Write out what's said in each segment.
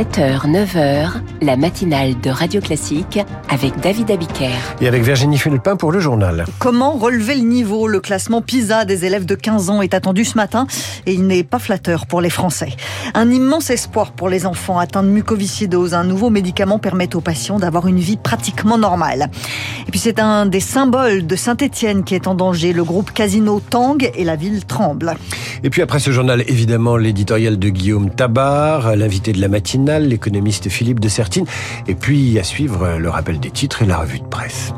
7h, 9h, la matinale de Radio Classique avec David Abiker. Et avec Virginie Fulpin pour le journal. Comment relever le niveau? Le classement PISA des élèves de 15 ans est attendu ce matin et il n'est pas flatteur pour les Français. Un immense espoir pour les enfants atteints de mucoviscidose. Un nouveau médicament permet aux patients d'avoir une vie pratiquement normale. Et puis c'est un des symboles de Saint-Étienne qui est en danger. Le groupe Casino tangue et la ville tremble. Et puis après ce journal, évidemment, l'éditorial de Guillaume Tabar, l'invité de la matinale, l'économiste Philippe de Et puis à suivre le rappel des titres et la revue de presse.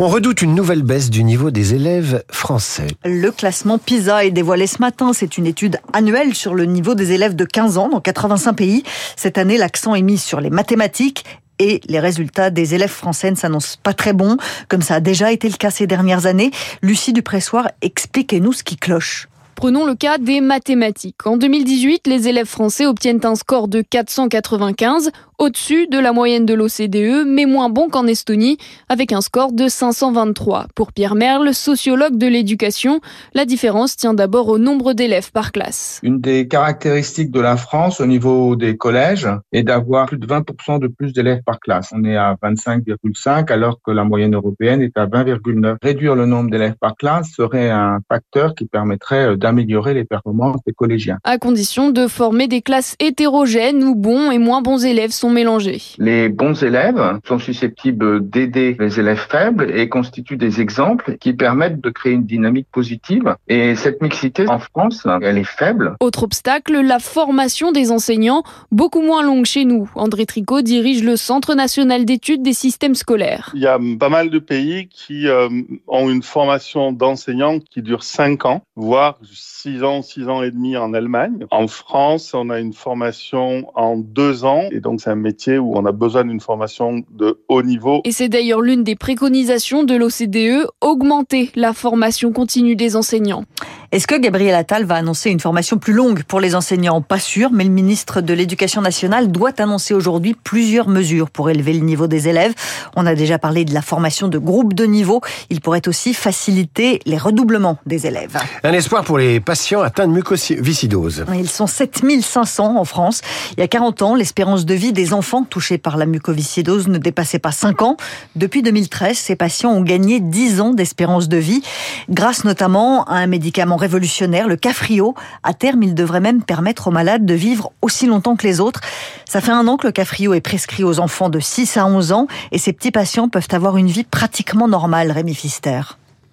On redoute une nouvelle baisse du niveau des élèves français. Le classement PISA est dévoilé ce matin. C'est une étude annuelle sur le niveau des élèves de 15 ans dans 85 pays. Cette année, l'accent est mis sur les mathématiques et les résultats des élèves français ne s'annoncent pas très bons, comme ça a déjà été le cas ces dernières années. Lucie Dupressoir, expliquez-nous ce qui cloche. Prenons le cas des mathématiques. En 2018, les élèves français obtiennent un score de 495 au-dessus de la moyenne de l'OCDE, mais moins bon qu'en Estonie, avec un score de 523. Pour Pierre Merle, sociologue de l'éducation, la différence tient d'abord au nombre d'élèves par classe. Une des caractéristiques de la France au niveau des collèges est d'avoir plus de 20% de plus d'élèves par classe. On est à 25,5 alors que la moyenne européenne est à 20,9. Réduire le nombre d'élèves par classe serait un facteur qui permettrait d'améliorer les performances des collégiens. À condition de former des classes hétérogènes où bons et moins bons élèves sont mélangés. Les bons élèves sont susceptibles d'aider les élèves faibles et constituent des exemples qui permettent de créer une dynamique positive. Et cette mixité en France, elle est faible. Autre obstacle, la formation des enseignants, beaucoup moins longue chez nous. André Tricot dirige le Centre national d'études des systèmes scolaires. Il y a pas mal de pays qui euh, ont une formation d'enseignants qui dure 5 ans, voire 6 ans, 6 ans et demi en Allemagne. En France, on a une formation en 2 ans et donc c'est un métier où on a besoin d'une formation de haut niveau. Et c'est d'ailleurs l'une des préconisations de l'OCDE, augmenter la formation continue des enseignants. Est-ce que Gabriel Attal va annoncer une formation plus longue pour les enseignants? Pas sûr, mais le ministre de l'Éducation nationale doit annoncer aujourd'hui plusieurs mesures pour élever le niveau des élèves. On a déjà parlé de la formation de groupes de niveau. Il pourrait aussi faciliter les redoublements des élèves. Un espoir pour les patients atteints de mucoviscidose. Ils sont 7500 en France. Il y a 40 ans, l'espérance de vie des enfants touchés par la mucoviscidose ne dépassait pas 5 ans. Depuis 2013, ces patients ont gagné 10 ans d'espérance de vie, grâce notamment à un médicament révolutionnaire, le Cafrio. À terme, il devrait même permettre aux malades de vivre aussi longtemps que les autres. Ça fait un an que le Cafrio est prescrit aux enfants de 6 à 11 ans et ces petits patients peuvent avoir une vie pratiquement normale, Rémi Fister.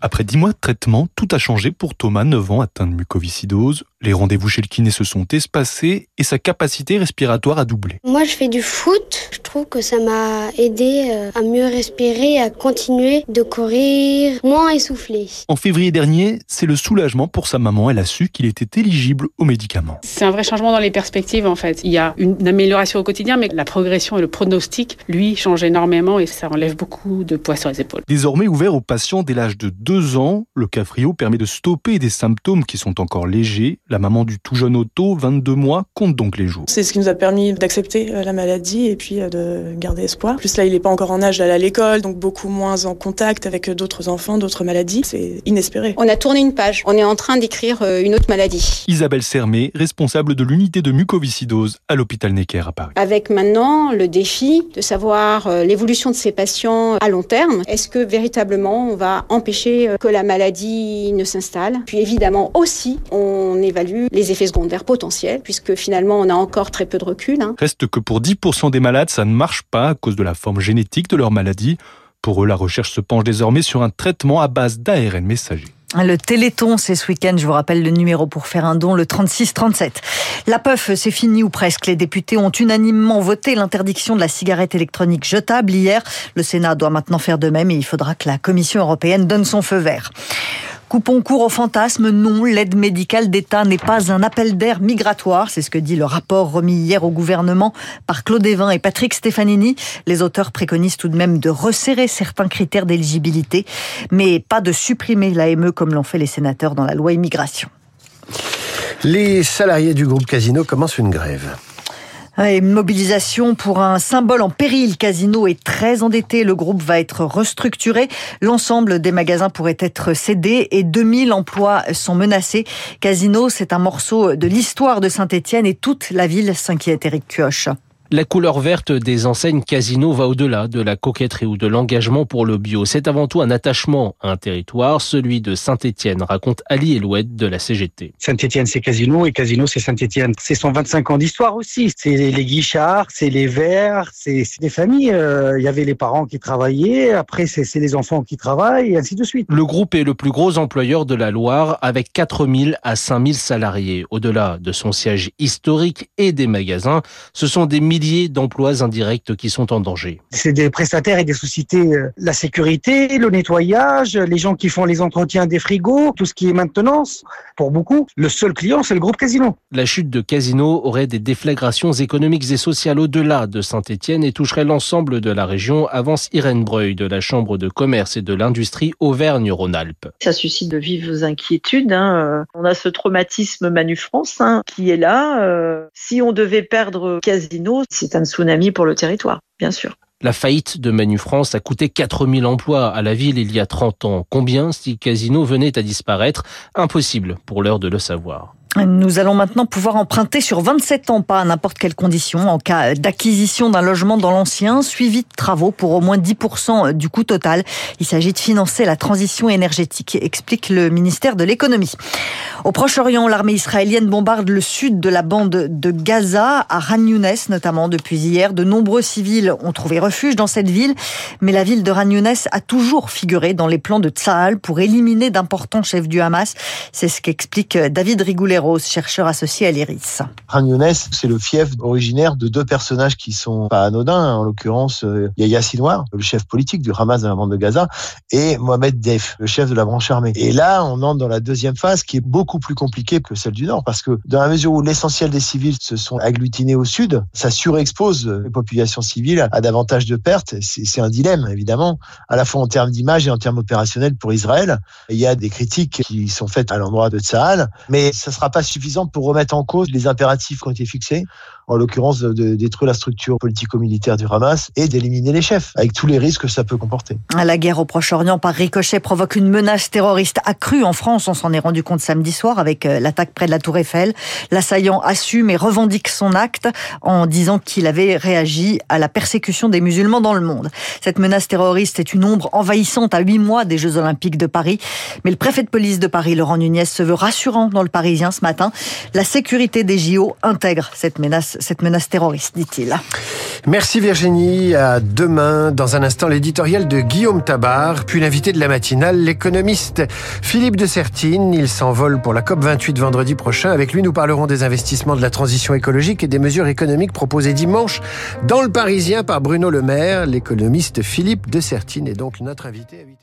Après dix mois de traitement, tout a changé pour Thomas, 9 ans, atteint de mucoviscidose. Les rendez-vous chez le kiné se sont espacés et sa capacité respiratoire a doublé. Moi, je fais du foot. Je trouve que ça m'a aidé euh, à mieux respirer, à continuer de courir, moins essoufflé. En février dernier, c'est le soulagement pour sa maman. Elle a su qu'il était éligible aux médicaments. C'est un vrai changement dans les perspectives, en fait. Il y a une amélioration au quotidien, mais la progression et le pronostic, lui, changent énormément et ça enlève beaucoup de poids sur les épaules. Désormais ouvert aux patients dès l'âge de 2 ans, le Cafrio permet de stopper des symptômes qui sont encore légers. La maman du tout jeune Otto, 22 mois, compte donc les jours. C'est ce qui nous a permis d'accepter la maladie et puis de garder espoir. En plus là, il n'est pas encore en âge d'aller à l'école, donc beaucoup moins en contact avec d'autres enfants, d'autres maladies. C'est inespéré. On a tourné une page. On est en train d'écrire une autre maladie. Isabelle Sermé, responsable de l'unité de mucoviscidose à l'hôpital Necker à Paris. Avec maintenant le défi de savoir l'évolution de ces patients à long terme. Est-ce que véritablement on va empêcher que la maladie ne s'installe Puis évidemment aussi, on évalue les effets secondaires potentiels, puisque finalement on a encore très peu de recul. Hein. Reste que pour 10% des malades, ça ne marche pas à cause de la forme génétique de leur maladie. Pour eux, la recherche se penche désormais sur un traitement à base d'ARN messager. Le Téléthon, c'est ce week-end. Je vous rappelle le numéro pour faire un don, le 3637. La puff, c'est fini ou presque. Les députés ont unanimement voté l'interdiction de la cigarette électronique jetable hier. Le Sénat doit maintenant faire de même et il faudra que la Commission européenne donne son feu vert. Coupons court au fantasme, non, l'aide médicale d'État n'est pas un appel d'air migratoire, c'est ce que dit le rapport remis hier au gouvernement par Claude Evin et Patrick Stefanini. Les auteurs préconisent tout de même de resserrer certains critères d'éligibilité, mais pas de supprimer l'AME comme l'ont fait les sénateurs dans la loi immigration. Les salariés du groupe Casino commencent une grève. Une mobilisation pour un symbole en péril. Casino est très endetté. Le groupe va être restructuré. L'ensemble des magasins pourrait être cédé et 2000 emplois sont menacés. Casino, c'est un morceau de l'histoire de Saint-Etienne et toute la ville s'inquiète, Eric Kioch. La couleur verte des enseignes Casino va au-delà de la coquetterie ou de l'engagement pour le bio. C'est avant tout un attachement à un territoire, celui de Saint-Étienne, raconte Ali Elouette de la CGT. Saint-Étienne, c'est Casino et Casino, c'est Saint-Étienne. C'est 125 ans d'histoire aussi. C'est les Guichards, c'est les Verts, c'est des familles. Euh, il y avait les parents qui travaillaient, après c'est les enfants qui travaillent et ainsi de suite. Le groupe est le plus gros employeur de la Loire avec 4000 à 5000 salariés. Au-delà de son siège historique et des magasins, ce sont des milliers d'emplois indirects qui sont en danger. C'est des prestataires et des sociétés, euh, la sécurité, le nettoyage, les gens qui font les entretiens des frigos, tout ce qui est maintenance. Pour beaucoup, le seul client, c'est le groupe Casino. La chute de Casino aurait des déflagrations économiques et sociales au-delà de Saint-Etienne et toucherait l'ensemble de la région, avance Irène Breuil de la Chambre de commerce et de l'industrie Auvergne-Rhône-Alpes. Ça suscite de vives inquiétudes. Hein. Euh, on a ce traumatisme Manu France hein, qui est là. Euh, si on devait perdre Casino, c'est un tsunami pour le territoire, bien sûr. La faillite de Manu France a coûté 4000 emplois à la ville il y a 30 ans. Combien si Casino venait à disparaître? Impossible pour l'heure de le savoir. Nous allons maintenant pouvoir emprunter sur 27 ans, pas à n'importe quelle condition, en cas d'acquisition d'un logement dans l'ancien, suivi de travaux pour au moins 10% du coût total. Il s'agit de financer la transition énergétique, explique le ministère de l'économie. Au Proche-Orient, l'armée israélienne bombarde le sud de la bande de Gaza, à Ran Younes notamment depuis hier. De nombreux civils ont trouvé refuge dans cette ville, mais la ville de Ran Younes a toujours figuré dans les plans de Tsahal pour éliminer d'importants chefs du Hamas. C'est ce qu'explique David Rigoulet chercheur associé à l'IRIS. Younes, c'est le fief originaire de deux personnages qui sont pas anodins, en l'occurrence euh, Yahya Sinwar, le chef politique du Hamas dans la bande de Gaza, et Mohamed Def, le chef de la branche armée. Et là, on entre dans la deuxième phase qui est beaucoup plus compliquée que celle du Nord, parce que dans la mesure où l'essentiel des civils se sont agglutinés au Sud, ça surexpose les populations civiles à davantage de pertes. C'est un dilemme, évidemment, à la fois en termes d'image et en termes opérationnels pour Israël. Il y a des critiques qui sont faites à l'endroit de Tsahal, mais ça sera pas suffisant pour remettre en cause les impératifs qui ont été fixés en l'occurrence de détruire la structure politico-militaire du Hamas et d'éliminer les chefs, avec tous les risques que ça peut comporter. La guerre au Proche-Orient par ricochet provoque une menace terroriste accrue en France. On s'en est rendu compte samedi soir avec euh, l'attaque près de la Tour Eiffel. L'assaillant assume et revendique son acte en disant qu'il avait réagi à la persécution des musulmans dans le monde. Cette menace terroriste est une ombre envahissante à huit mois des Jeux Olympiques de Paris. Mais le préfet de police de Paris, Laurent Nunez, se veut rassurant dans le Parisien ce matin. La sécurité des JO intègre cette menace cette menace terroriste, dit-il. Merci Virginie. À demain. Dans un instant, l'éditorial de Guillaume Tabar, puis l'invité de la matinale, l'économiste Philippe de Sertine. Il s'envole pour la COP28 vendredi prochain. Avec lui, nous parlerons des investissements de la transition écologique et des mesures économiques proposées dimanche dans le Parisien par Bruno Le Maire. L'économiste Philippe de Sertine est donc notre invité à 8h.